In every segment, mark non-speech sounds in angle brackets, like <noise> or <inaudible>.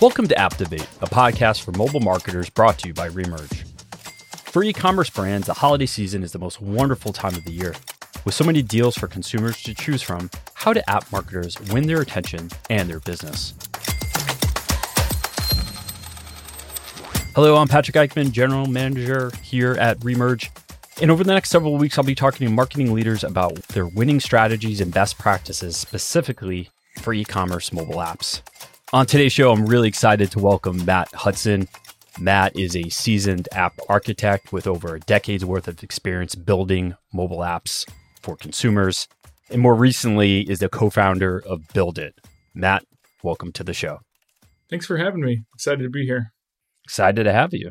Welcome to Apptivate, a podcast for mobile marketers brought to you by Remerge. For e commerce brands, the holiday season is the most wonderful time of the year. With so many deals for consumers to choose from, how do app marketers win their attention and their business? Hello, I'm Patrick Eichmann, General Manager here at Remerge. And over the next several weeks, I'll be talking to marketing leaders about their winning strategies and best practices specifically for e commerce mobile apps. On today's show, I'm really excited to welcome Matt Hudson. Matt is a seasoned app architect with over a decade's worth of experience building mobile apps for consumers. And more recently, is the co founder of BildIt. Matt, welcome to the show. Thanks for having me. Excited to be here. Excited to have you.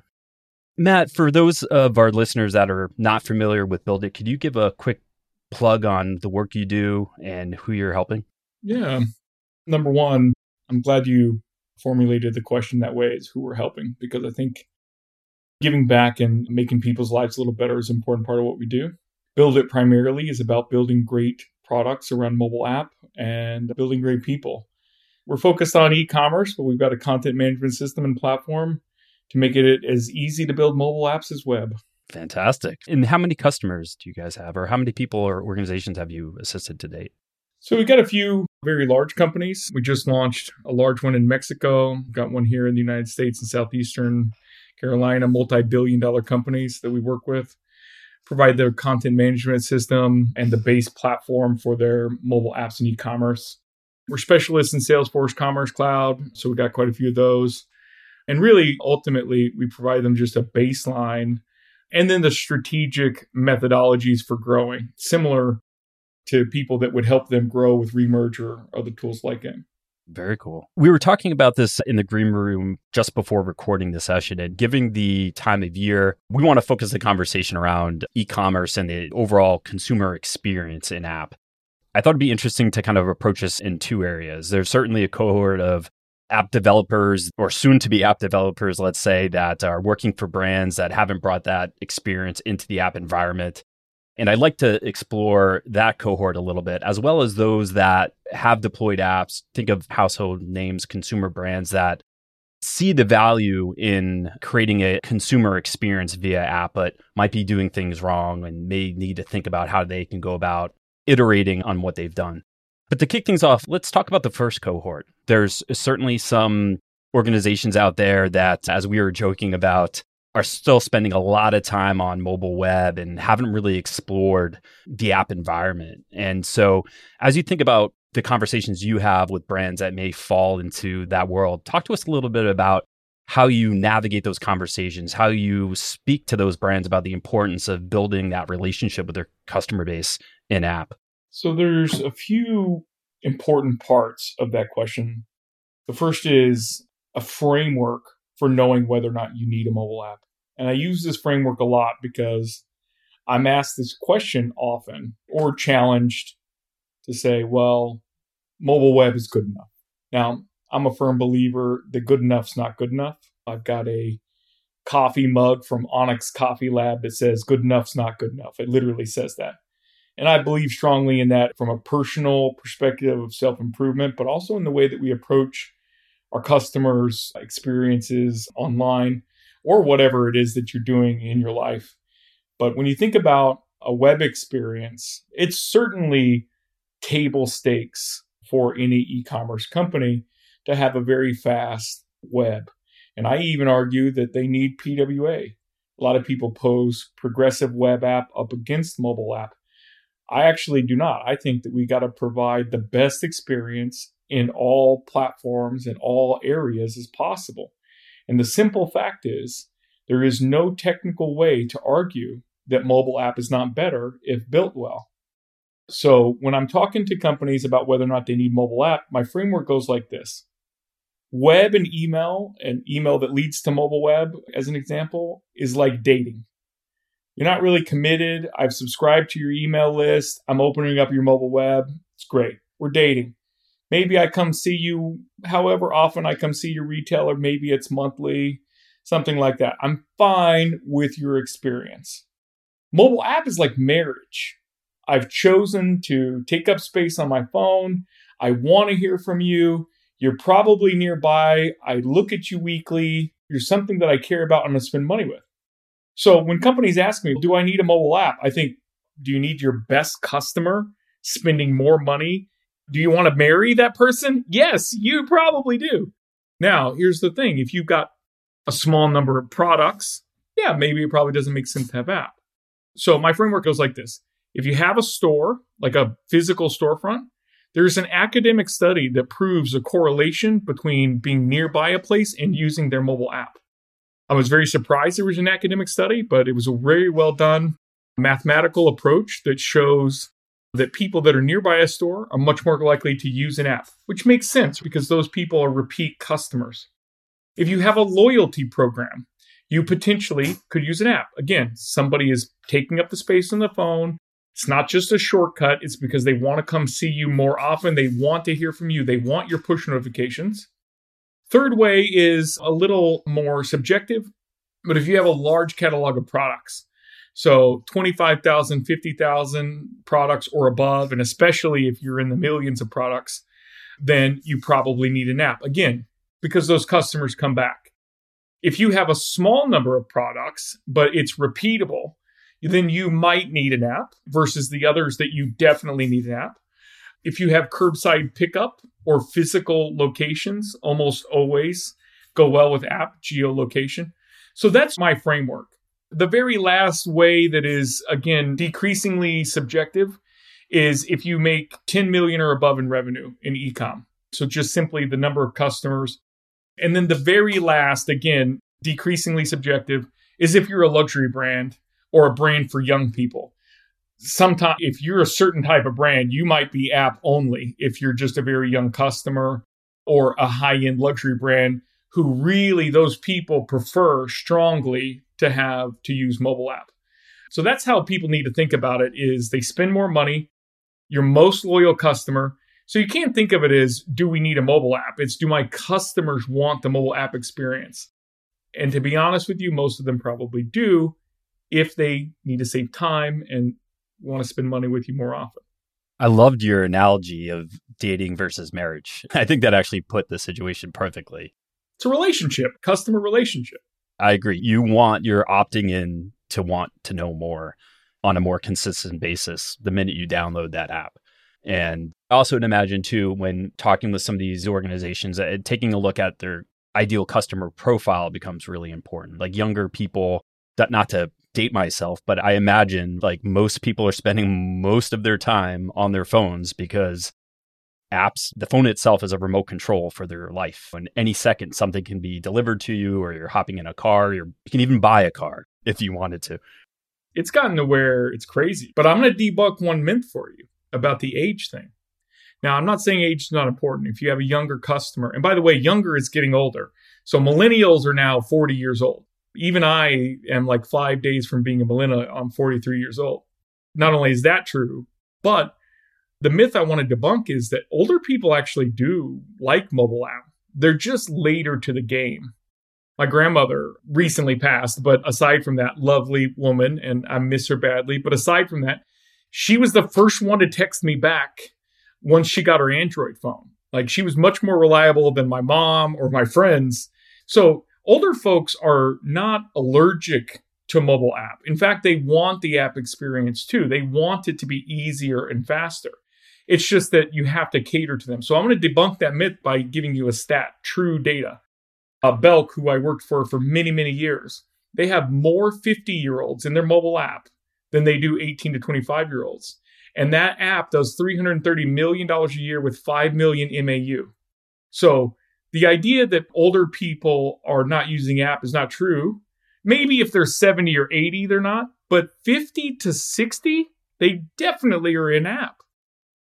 Matt, for those of our listeners that are not familiar with BildIt, could you give a quick plug on the work you do and who you're helping? Yeah. Number one, I'm glad you formulated the question that way is who we're helping because I think giving back and making people's lives a little better is an important part of what we do. BildIt primarily is about building great products around mobile app and building great people. We're focused on e-commerce, but we've got a content management system and platform to make it as easy to build mobile apps as web. Fantastic. And how many customers do you guys have, or how many people or organizations have you assisted to date? So we got a few very large companies. We just launched a large one in Mexico, got one here in the United States and Southeastern Carolina, multi billion dollar companies that we work with. Provide their content management system and the base platform for their mobile apps and e commerce. We're specialists in Salesforce Commerce Cloud, so we got quite a few of those. And really, ultimately, we provide them just a baseline and then the strategic methodologies for growing, similar to people that would help them grow with Remerge or other tools like it. Very cool. We were talking about this in the green room just before recording the session. And given the time of year, we want to focus the conversation around e commerce and the overall consumer experience in app. I thought it'd be interesting to kind of approach this in two areas. There's certainly a cohort of app developers or soon to be app developers, let's say, that are working for brands that haven't brought that experience into the app environment. And I'd like to explore that cohort a little bit, as well as those that have deployed apps. Think of household names, consumer brands that see the value in creating a consumer experience via app, but might be doing things wrong and may need to think about how they can go about iterating on what they've done. But to kick things off, let's talk about the first cohort. There's certainly some organizations out there that, as we were joking about, are still spending a lot of time on mobile web and haven't really explored the app environment. And so, as you think about the conversations you have with brands that may fall into that world, talk to us a little bit about how you navigate those conversations, how you speak to those brands about the importance of building that relationship with their customer base in app. So, there's a few important parts of that question. The first is a framework for knowing whether or not you need a mobile app. And I use this framework a lot because I'm asked this question often or challenged to say, well, mobile web is good enough. Now, I'm a firm believer that good enough's not good enough. I've got a coffee mug from Onyx Coffee Lab that says good enough's not good enough. It literally says that. And I believe strongly in that from a personal perspective of self improvement, but also in the way that we approach our customers' experiences online or whatever it is that you're doing in your life. But when you think about a web experience, it's certainly table stakes for any e commerce company to have a very fast web. And I even argue that they need PWA. A lot of people pose progressive web app up against mobile app. I actually do not. I think that we got to provide the best experience in all platforms and all areas as possible. And the simple fact is, there is no technical way to argue that mobile app is not better if built well. So when I'm talking to companies about whether or not they need mobile app, my framework goes like this. Web and email, and email that leads to mobile web, as an example, is like dating. You're not really committed. I've subscribed to your email list. I'm opening up your mobile web. It's great. We're dating. Maybe I come see you however often I come see your retailer. Maybe it's monthly, something like that. I'm fine with your experience. Mobile app is like marriage. I've chosen to take up space on my phone. I want to hear from you. You're probably nearby. I look at you weekly. You're something that I care about. I'm going to spend money with. So when companies ask me, do I need a mobile app? I think, do you need your best customer spending more money? Do you want to marry that person? Yes, you probably do. Now, here's the thing if you've got a small number of products, yeah, maybe it probably doesn't make sense to have app. So my framework goes like this. If you have a store, like a physical storefront, there's an academic study that proves a correlation between being nearby a place and using their mobile app. I was very surprised there was an academic study, but it was a very well done mathematical approach that shows that people that are nearby a store are much more likely to use an app, which makes sense because those people are repeat customers. If you have a loyalty program, you potentially could use an app. Again, somebody is taking up the space on the phone. It's not just a shortcut, it's because they want to come see you more often. They want to hear from you, they want your push notifications. Third way is a little more subjective, but if you have a large catalog of products, so 25,000, 50,000 products or above, and especially if you're in the millions of products, then you probably need an app. Again, because those customers come back. If you have a small number of products, but it's repeatable, then you might need an app versus the others that you definitely need an app. If you have curbside pickup or physical locations, almost always go well with app geolocation. So that's my framework. The very last way that is, again, decreasingly subjective is if you make 10 million or above in revenue in ecom. So just simply the number of customers. And then the very last, again, decreasingly subjective, is if you're a luxury brand or a brand for young people. Sometimes, if you're a certain type of brand, you might be app only if you're just a very young customer or a high end luxury brand who really those people prefer strongly to have to use mobile app. So that's how people need to think about it is they spend more money, your most loyal customer. So you can't think of it as do we need a mobile app? It's do my customers want the mobile app experience? And to be honest with you, most of them probably do if they need to save time and want to spend money with you more often. I loved your analogy of dating versus marriage. <laughs> I think that actually put the situation perfectly. It's a relationship, customer relationship. I agree. You want you're opting in to want to know more on a more consistent basis the minute you download that app. And I also imagine too, when talking with some of these organizations, uh, taking a look at their ideal customer profile becomes really important. Like younger people, not to date myself, but I imagine like most people are spending most of their time on their phones because apps, the phone itself is a remote control for their life. And any second, something can be delivered to you, or you're hopping in a car, you can even buy a car if you wanted to. It's gotten to where it's crazy. But I'm going to debunk one myth for you about the age thing. Now, I'm not saying age is not important. If you have a younger customer, and by the way, younger is getting older. So millennials are now 40 years old. Even I am like five days from being a millennial. I'm 43 years old. Not only is that true, but the myth I want to debunk is that older people actually do like mobile app. They're just later to the game. My grandmother recently passed, but aside from that, lovely woman, and I miss her badly. But aside from that, she was the first one to text me back once she got her Android phone. Like she was much more reliable than my mom or my friends. So older folks are not allergic to mobile app. In fact, they want the app experience too. They want it to be easier and faster. It's just that you have to cater to them. So I'm going to debunk that myth by giving you a stat, true data. Uh, Belk, who I worked for for many, many years, they have more 50 year olds in their mobile app than they do 18 to 25 year olds. And that app does $330 million a year with 5 million MAU. So the idea that older people are not using app is not true. Maybe if they're 70 or 80, they're not, but 50 to 60, they definitely are in app.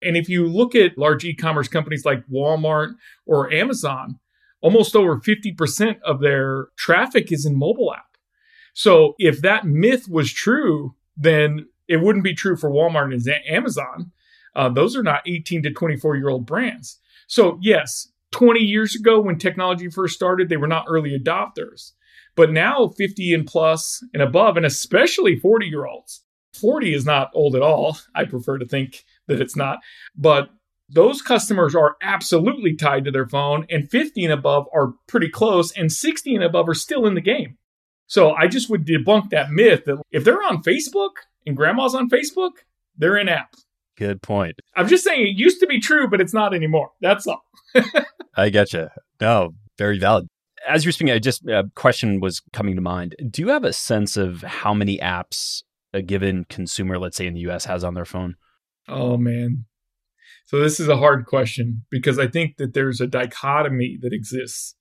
And if you look at large e commerce companies like Walmart or Amazon, almost over 50% of their traffic is in mobile app. So if that myth was true, then it wouldn't be true for Walmart and Amazon. Uh, those are not 18 to 24 year old brands. So, yes, 20 years ago when technology first started, they were not early adopters. But now 50 and plus and above, and especially 40 year olds, 40 is not old at all. I prefer to think that it's not. But those customers are absolutely tied to their phone, and 50 and above are pretty close, and 60 and above are still in the game. So I just would debunk that myth that if they're on Facebook and grandma's on Facebook, they're in app. Good point. I'm just saying it used to be true, but it's not anymore. That's all. <laughs> I you. No, very valid. As you're speaking, I just a question was coming to mind. Do you have a sense of how many apps a given consumer, let's say in the US, has on their phone? Oh man. So this is a hard question because I think that there's a dichotomy that exists.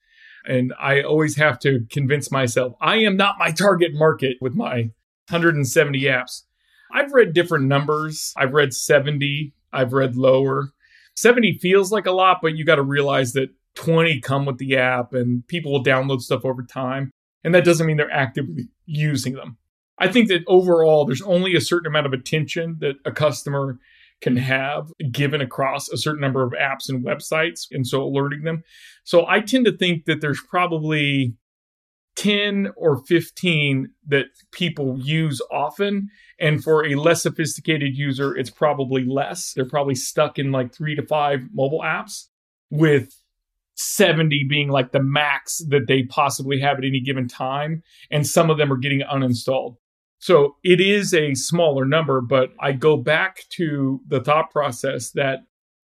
And I always have to convince myself I am not my target market with my 170 apps. I've read different numbers. I've read 70, I've read lower. 70 feels like a lot, but you got to realize that 20 come with the app and people will download stuff over time. And that doesn't mean they're actively using them. I think that overall, there's only a certain amount of attention that a customer can have given across a certain number of apps and websites. And so alerting them. So I tend to think that there's probably 10 or 15 that people use often. And for a less sophisticated user, it's probably less. They're probably stuck in like three to five mobile apps with 70 being like the max that they possibly have at any given time. And some of them are getting uninstalled. So it is a smaller number, but I go back to the thought process that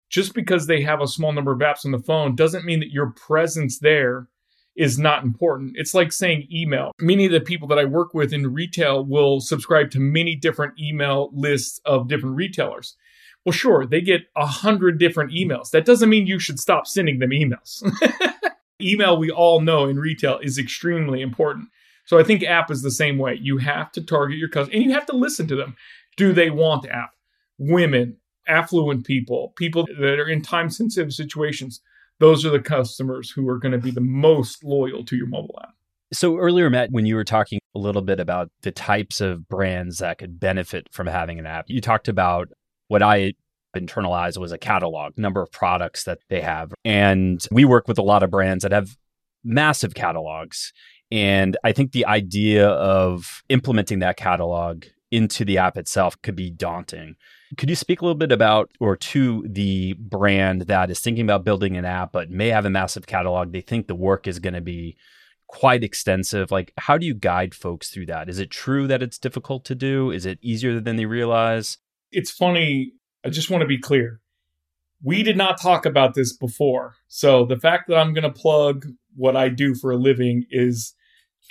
just because they have a small number of apps on the phone doesn't mean that your presence there is not important. It's like saying email. Many of the people that I work with in retail will subscribe to many different email lists of different retailers. Well, sure, they get a hundred different emails. That doesn't mean you should stop sending them emails. <laughs> Email, we all know in retail, is extremely important. So I think app is the same way. You have to target your customers and you have to listen to them. Do they want app? Women, affluent people, people that are in time sensitive situations. Those are the customers who are going to be the most loyal to your mobile app. So earlier, Matt, when you were talking a little bit about the types of brands that could benefit from having an app, you talked about what I internalized was a catalog, number of products that they have. And we work with a lot of brands that have massive catalogs. And I think the idea of implementing that catalog into the app itself could be daunting. Could you speak a little bit about or to the brand that is thinking about building an app but may have a massive catalog? They think the work is going to be quite extensive. Like, how do you guide folks through that? Is it true that it's difficult to do? Is it easier than they realize? it's funny. I just want to be clear. We did not talk about this before. So the fact that I'm going to plug what I do for a living is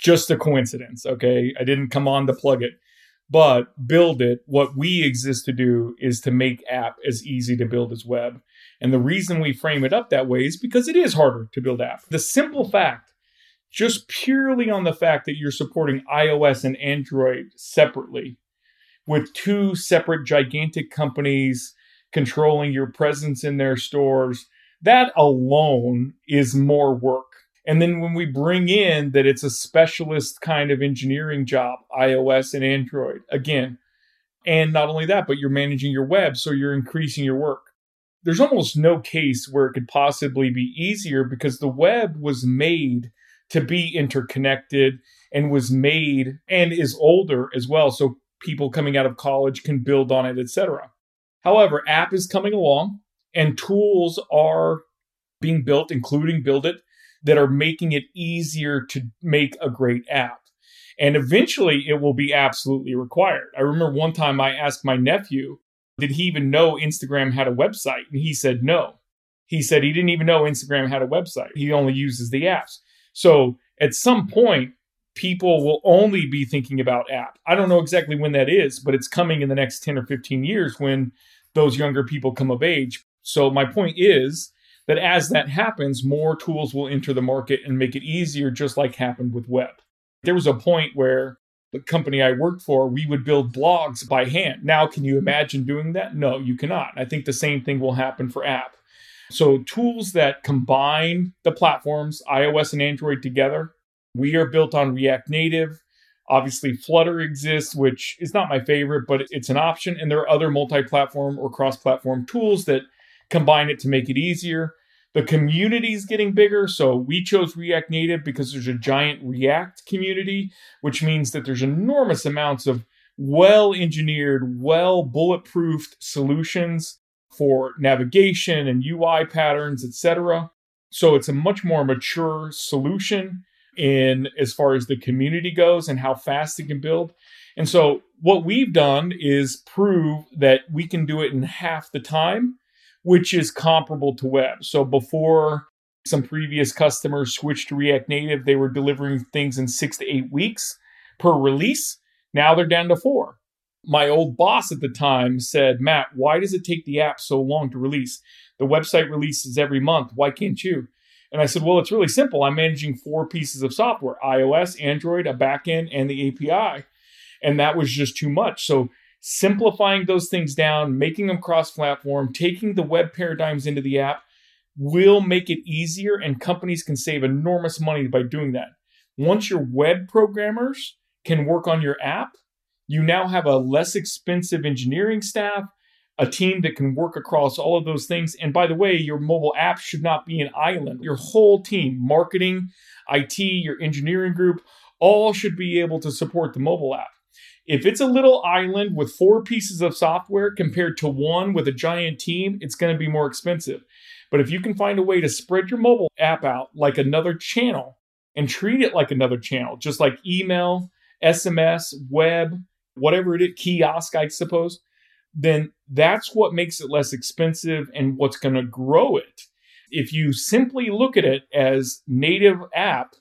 just a coincidence. Okay. I didn't come on to plug it, but BildIt. What we exist to do is to make app as easy to build as web. And the reason we frame it up that way is because it is harder to build app. The simple fact, just purely on the fact that you're supporting iOS and Android separately with two separate gigantic companies controlling your presence in their stores, that alone is more work. And then when we bring in that it's a specialist kind of engineering job, iOS and Android, again, and not only that, but you're managing your web, so you're increasing your work. There's almost no case where it could possibly be easier because the web was made to be interconnected and was made and is older as well. So people coming out of college can build on it, etc. However, app is coming along and tools are being built, including BildIt, that are making it easier to make a great app. And eventually it will be absolutely required. I remember one time I asked my nephew, did he even know Instagram had a website? And he said no. He said he didn't even know Instagram had a website. He only uses the apps. So at some point, people will only be thinking about app. I don't know exactly when that is, but it's coming in the next 10 or 15 years when those younger people come of age. So my point is that as that happens, more tools will enter the market and make it easier, just like happened with web. There was a point where the company I worked for, we would build blogs by hand. Now, can you imagine doing that? No, you cannot. I think the same thing will happen for app. So, tools that combine the platforms, iOS and Android together, we are built on React Native. Obviously, Flutter exists, which is not my favorite, but it's an option. And there are other multi platform or cross platform tools that combine it to make it easier. The community is getting bigger. So we chose React Native because there's a giant React community, which means that there's enormous amounts of well engineered, well bulletproofed solutions for navigation and UI patterns, etc. So it's a much more mature solution in as far as the community goes and how fast it can build. And so what we've done is prove that we can do it in half the time, which is comparable to web. So before some previous customers switched to React Native, they were delivering things in 6 to 8 weeks per release. Now they're down to 4. My old boss at the time said, "Matt, why does it take the app so long to release? The website releases every month. Why can't you?" And I said, Well, it's really simple. I'm managing four pieces of software iOS, Android, a backend, and the API. And that was just too much. So simplifying those things down, making them cross platform, taking the web paradigms into the app will make it easier, and companies can save enormous money by doing that. Once your web programmers can work on your app, you now have a less expensive engineering staff a team that can work across all of those things. And by the way, your mobile app should not be an island. Your whole team, marketing, IT, your engineering group, all should be able to support the mobile app. If it's a little island with four pieces of software compared to one with a giant team, it's going to be more expensive. But if you can find a way to spread your mobile app out like another channel and treat it like another channel, just like email, SMS, web, whatever it is, kiosk, I suppose, then that's what makes it less expensive and what's going to grow it. If you simply look at it as native app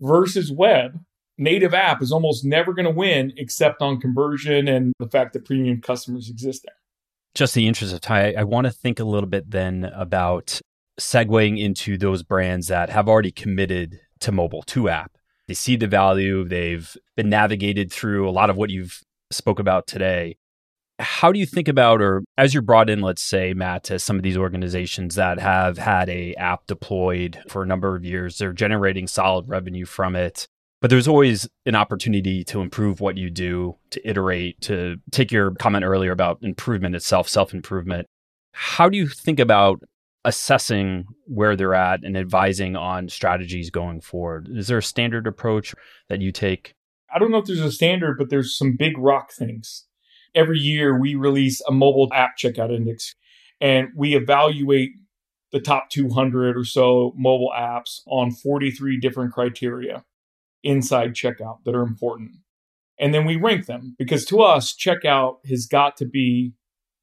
versus web, native app is almost never going to win except on conversion and the fact that premium customers exist there. Just the interest of time, I want to think a little bit then about segueing into those brands that have already committed to mobile, to app. They see the value, they've been navigated through a lot of what you've spoke about today how do you think about or as you're brought in let's say matt to some of these organizations that have had a app deployed for a number of years they're generating solid revenue from it but there's always an opportunity to improve what you do to iterate to take your comment earlier about improvement itself self improvement how do you think about assessing where they're at and advising on strategies going forward? Is there a standard approach that you take? I don't know if there's a standard but there's some big rock things. Every year we release a mobile app checkout index and we evaluate the top 200 or so mobile apps on 43 different criteria inside checkout that are important. And then we rank them because to us, checkout has got to be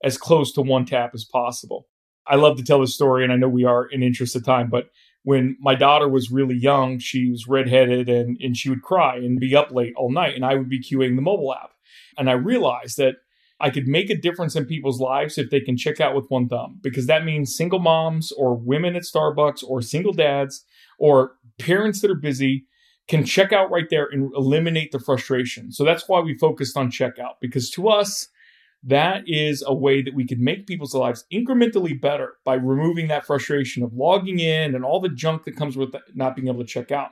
as close to one tap as possible. I love to tell the story, and I know we are in interest of time, but when my daughter was really young, she was redheaded and, and she would cry and be up late all night, and I would be queuing the mobile app. And I realized that I could make a difference in people's lives if they can check out with one thumb, because that means single moms or women at Starbucks or single dads or parents that are busy can check out right there and eliminate the frustration. So that's why we focused on checkout, because to us, that is a way that we could make people's lives incrementally better by removing that frustration of logging in and all the junk that comes with not being able to check out.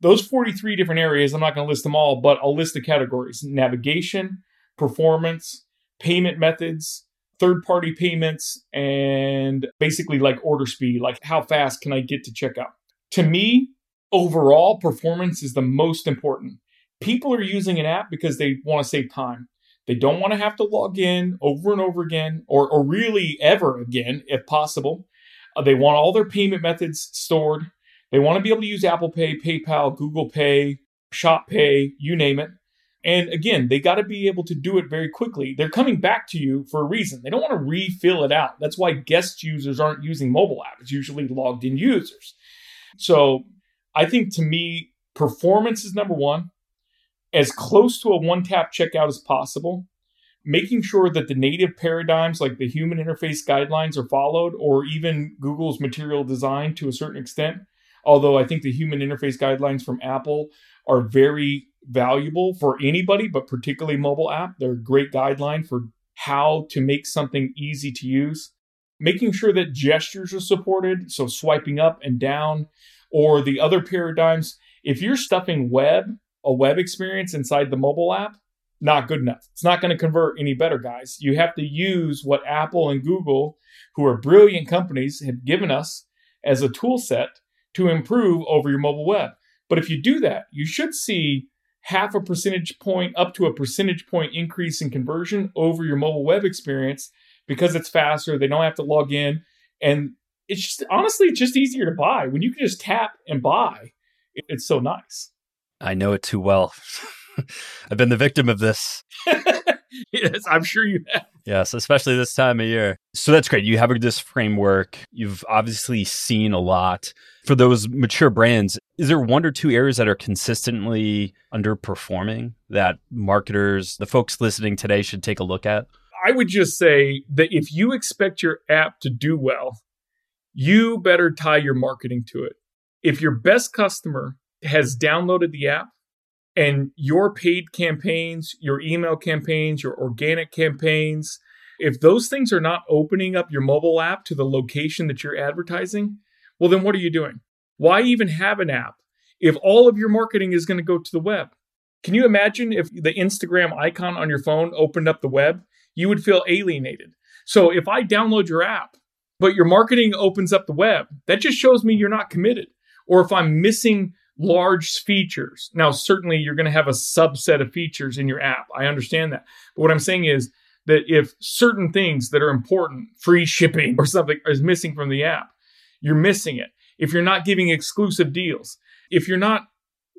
Those 43 different areas, I'm not going to list them all, but I'll list the categories navigation, performance, payment methods, third party payments, and basically like order speed, like how fast can I get to checkout. To me, overall, performance is the most important. People are using an app because they want to save time. They don't want to have to log in over and over again, or, or really ever again, if possible. Uh, they want all their payment methods stored. They want to be able to use Apple Pay, PayPal, Google Pay, Shop Pay, you name it. And again, they got to be able to do it very quickly. They're coming back to you for a reason. They don't want to refill it out. That's why guest users aren't using mobile apps, usually logged in users. So I think to me, performance is number one, as close to a one tap checkout as possible, making sure that the native paradigms like the human interface guidelines are followed, or even Google's material design to a certain extent. Although I think the human interface guidelines from Apple are very valuable for anybody, but particularly mobile app. They're a great guideline for how to make something easy to use. Making sure that gestures are supported, so swiping up and down, or the other paradigms. If you're stuffing web, a web experience inside the mobile app, not good enough. It's not going to convert any better, guys. You have to use what Apple and Google, who are brilliant companies, have given us as a tool set to improve over your mobile web. But if you do that, you should see half a percentage point up to a percentage point increase in conversion over your mobile web experience because it's faster. They don't have to log in. And it's just honestly, it's just easier to buy. When you can just tap and buy, it's so nice. I know it too well. <laughs> I've been the victim of this. <laughs> yes, I'm sure you have. Yes, especially this time of year. So that's great. You have this framework. You've obviously seen a lot. For those mature brands, is there one or two areas that are consistently underperforming that marketers, the folks listening today, should take a look at? I would just say that if you expect your app to do well, you better tie your marketing to it. If your best customer has downloaded the app and your paid campaigns, your email campaigns, your organic campaigns, if those things are not opening up your mobile app to the location that you're advertising, well, then what are you doing? Why even have an app if all of your marketing is going to go to the web? Can you imagine if the Instagram icon on your phone opened up the web? You would feel alienated. So if I download your app, but your marketing opens up the web, that just shows me you're not committed. Or if I'm missing large features. Now, certainly you're going to have a subset of features in your app. I understand that. But what I'm saying is that if certain things that are important, free shipping or something, is missing from the app, you're missing it. If you're not giving exclusive deals, if you're not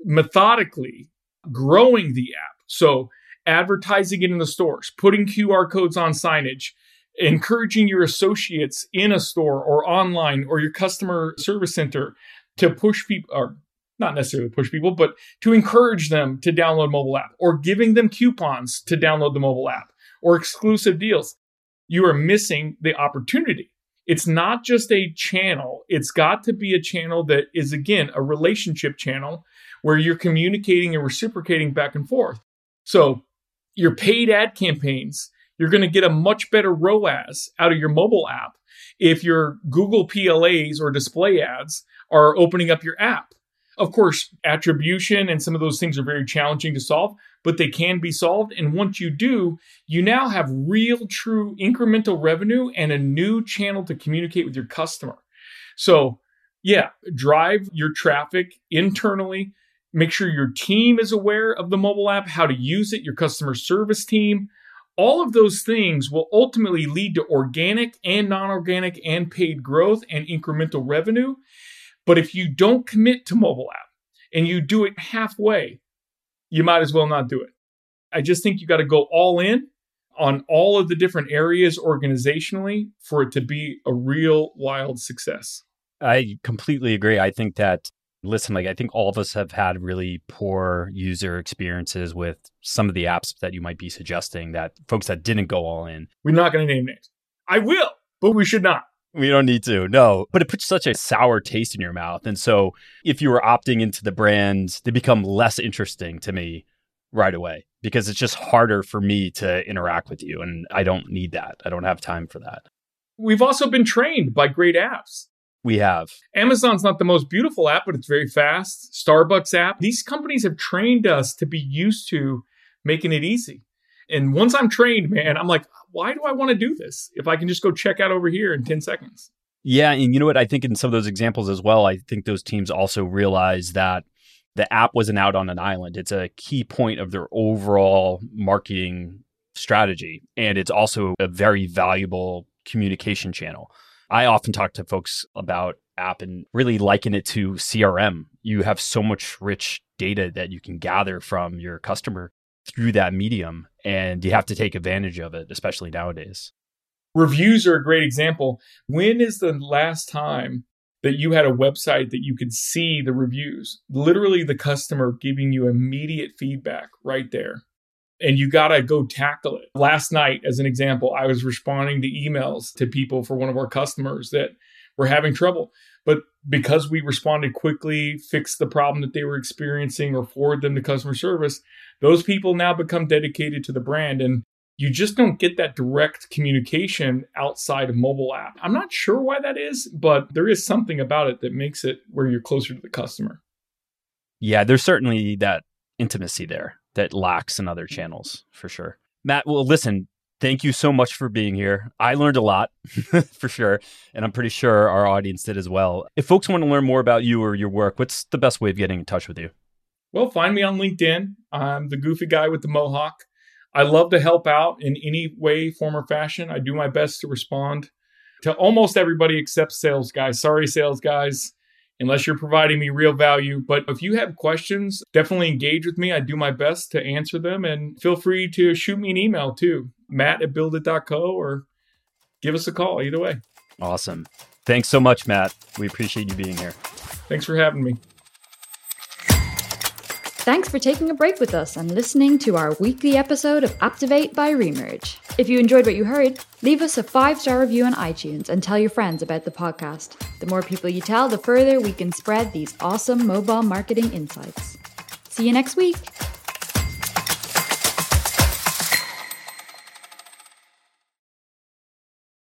methodically growing the app, so advertising it in the stores, putting QR codes on signage, encouraging your associates in a store or online or your customer service center to push people or not necessarily push people, but to encourage them to download mobile app or giving them coupons to download the mobile app or exclusive deals. You are missing the opportunity. It's not just a channel. It's got to be a channel that is, again, a relationship channel where you're communicating and reciprocating back and forth. So, your paid ad campaigns, you're going to get a much better ROAS out of your mobile app if your Google PLAs or display ads are opening up your app of course, attribution and some of those things are very challenging to solve, but they can be solved. And once you do, you now have real, true incremental revenue and a new channel to communicate with your customer. So, yeah, drive your traffic internally. Make sure your team is aware of the mobile app, how to use it, your customer service team. All of those things will ultimately lead to organic and non organic and paid growth and incremental revenue. But if you don't commit to mobile app and you do it halfway, you might as well not do it. I just think you got to go all in on all of the different areas organizationally for it to be a real wild success. I completely agree. I think that listen, like I think all of us have had really poor user experiences with some of the apps that you might be suggesting that folks that didn't go all in. We're not going to name names. I will, but we should not. We don't need to. No. But it puts such a sour taste in your mouth. And so if you were opting into the brands, they become less interesting to me right away because it's just harder for me to interact with you. And I don't need that. I don't have time for that. We've also been trained by great apps. We have. Amazon's not the most beautiful app, but it's very fast. Starbucks app. These companies have trained us to be used to making it easy. And once I'm trained, man, I'm like, why do I want to do this if I can just go check out over here in 10 seconds? Yeah. And you know what? I think in some of those examples as well, I think those teams also realize that the app wasn't out on an island. It's a key point of their overall marketing strategy. And it's also a very valuable communication channel. I often talk to folks about app and really liken it to CRM. You have so much rich data that you can gather from your customer through that medium and you have to take advantage of it, especially nowadays. Reviews are a great example. When is the last time that you had a website that you could see the reviews? Literally, the customer giving you immediate feedback right there. And you got to go tackle it. Last night, as an example, I was responding to emails to people for one of our customers that were having trouble. But because we responded quickly, fixed the problem that they were experiencing, or forward them to customer service, those people now become dedicated to the brand. And you just don't get that direct communication outside of mobile app. I'm not sure why that is, but there is something about it that makes it where you're closer to the customer. Yeah, there's certainly that intimacy there that lacks in other channels for sure. Matt, well, listen, thank you so much for being here. I learned a lot <laughs> for sure, and I'm pretty sure our audience did as well. If folks want to learn more about you or your work, what's the best way of getting in touch with you? Well, find me on LinkedIn. I'm the goofy guy with the mohawk. I love to help out in any way, form, or fashion. I do my best to respond to almost everybody except sales guys. Sorry, sales guys, unless you're providing me real value. But if you have questions, definitely engage with me. I do my best to answer them. And feel free to shoot me an email too, matt at bildit.co or give us a call either way. Awesome. Thanks so much, Matt. We appreciate you being here. Thanks for having me. Thanks for taking a break with us and listening to our weekly episode of Apptivate by Remerge. If you enjoyed what you heard, leave us a five star review on iTunes and tell your friends about the podcast. The more people you tell, the further we can spread these awesome mobile marketing insights. See you next week.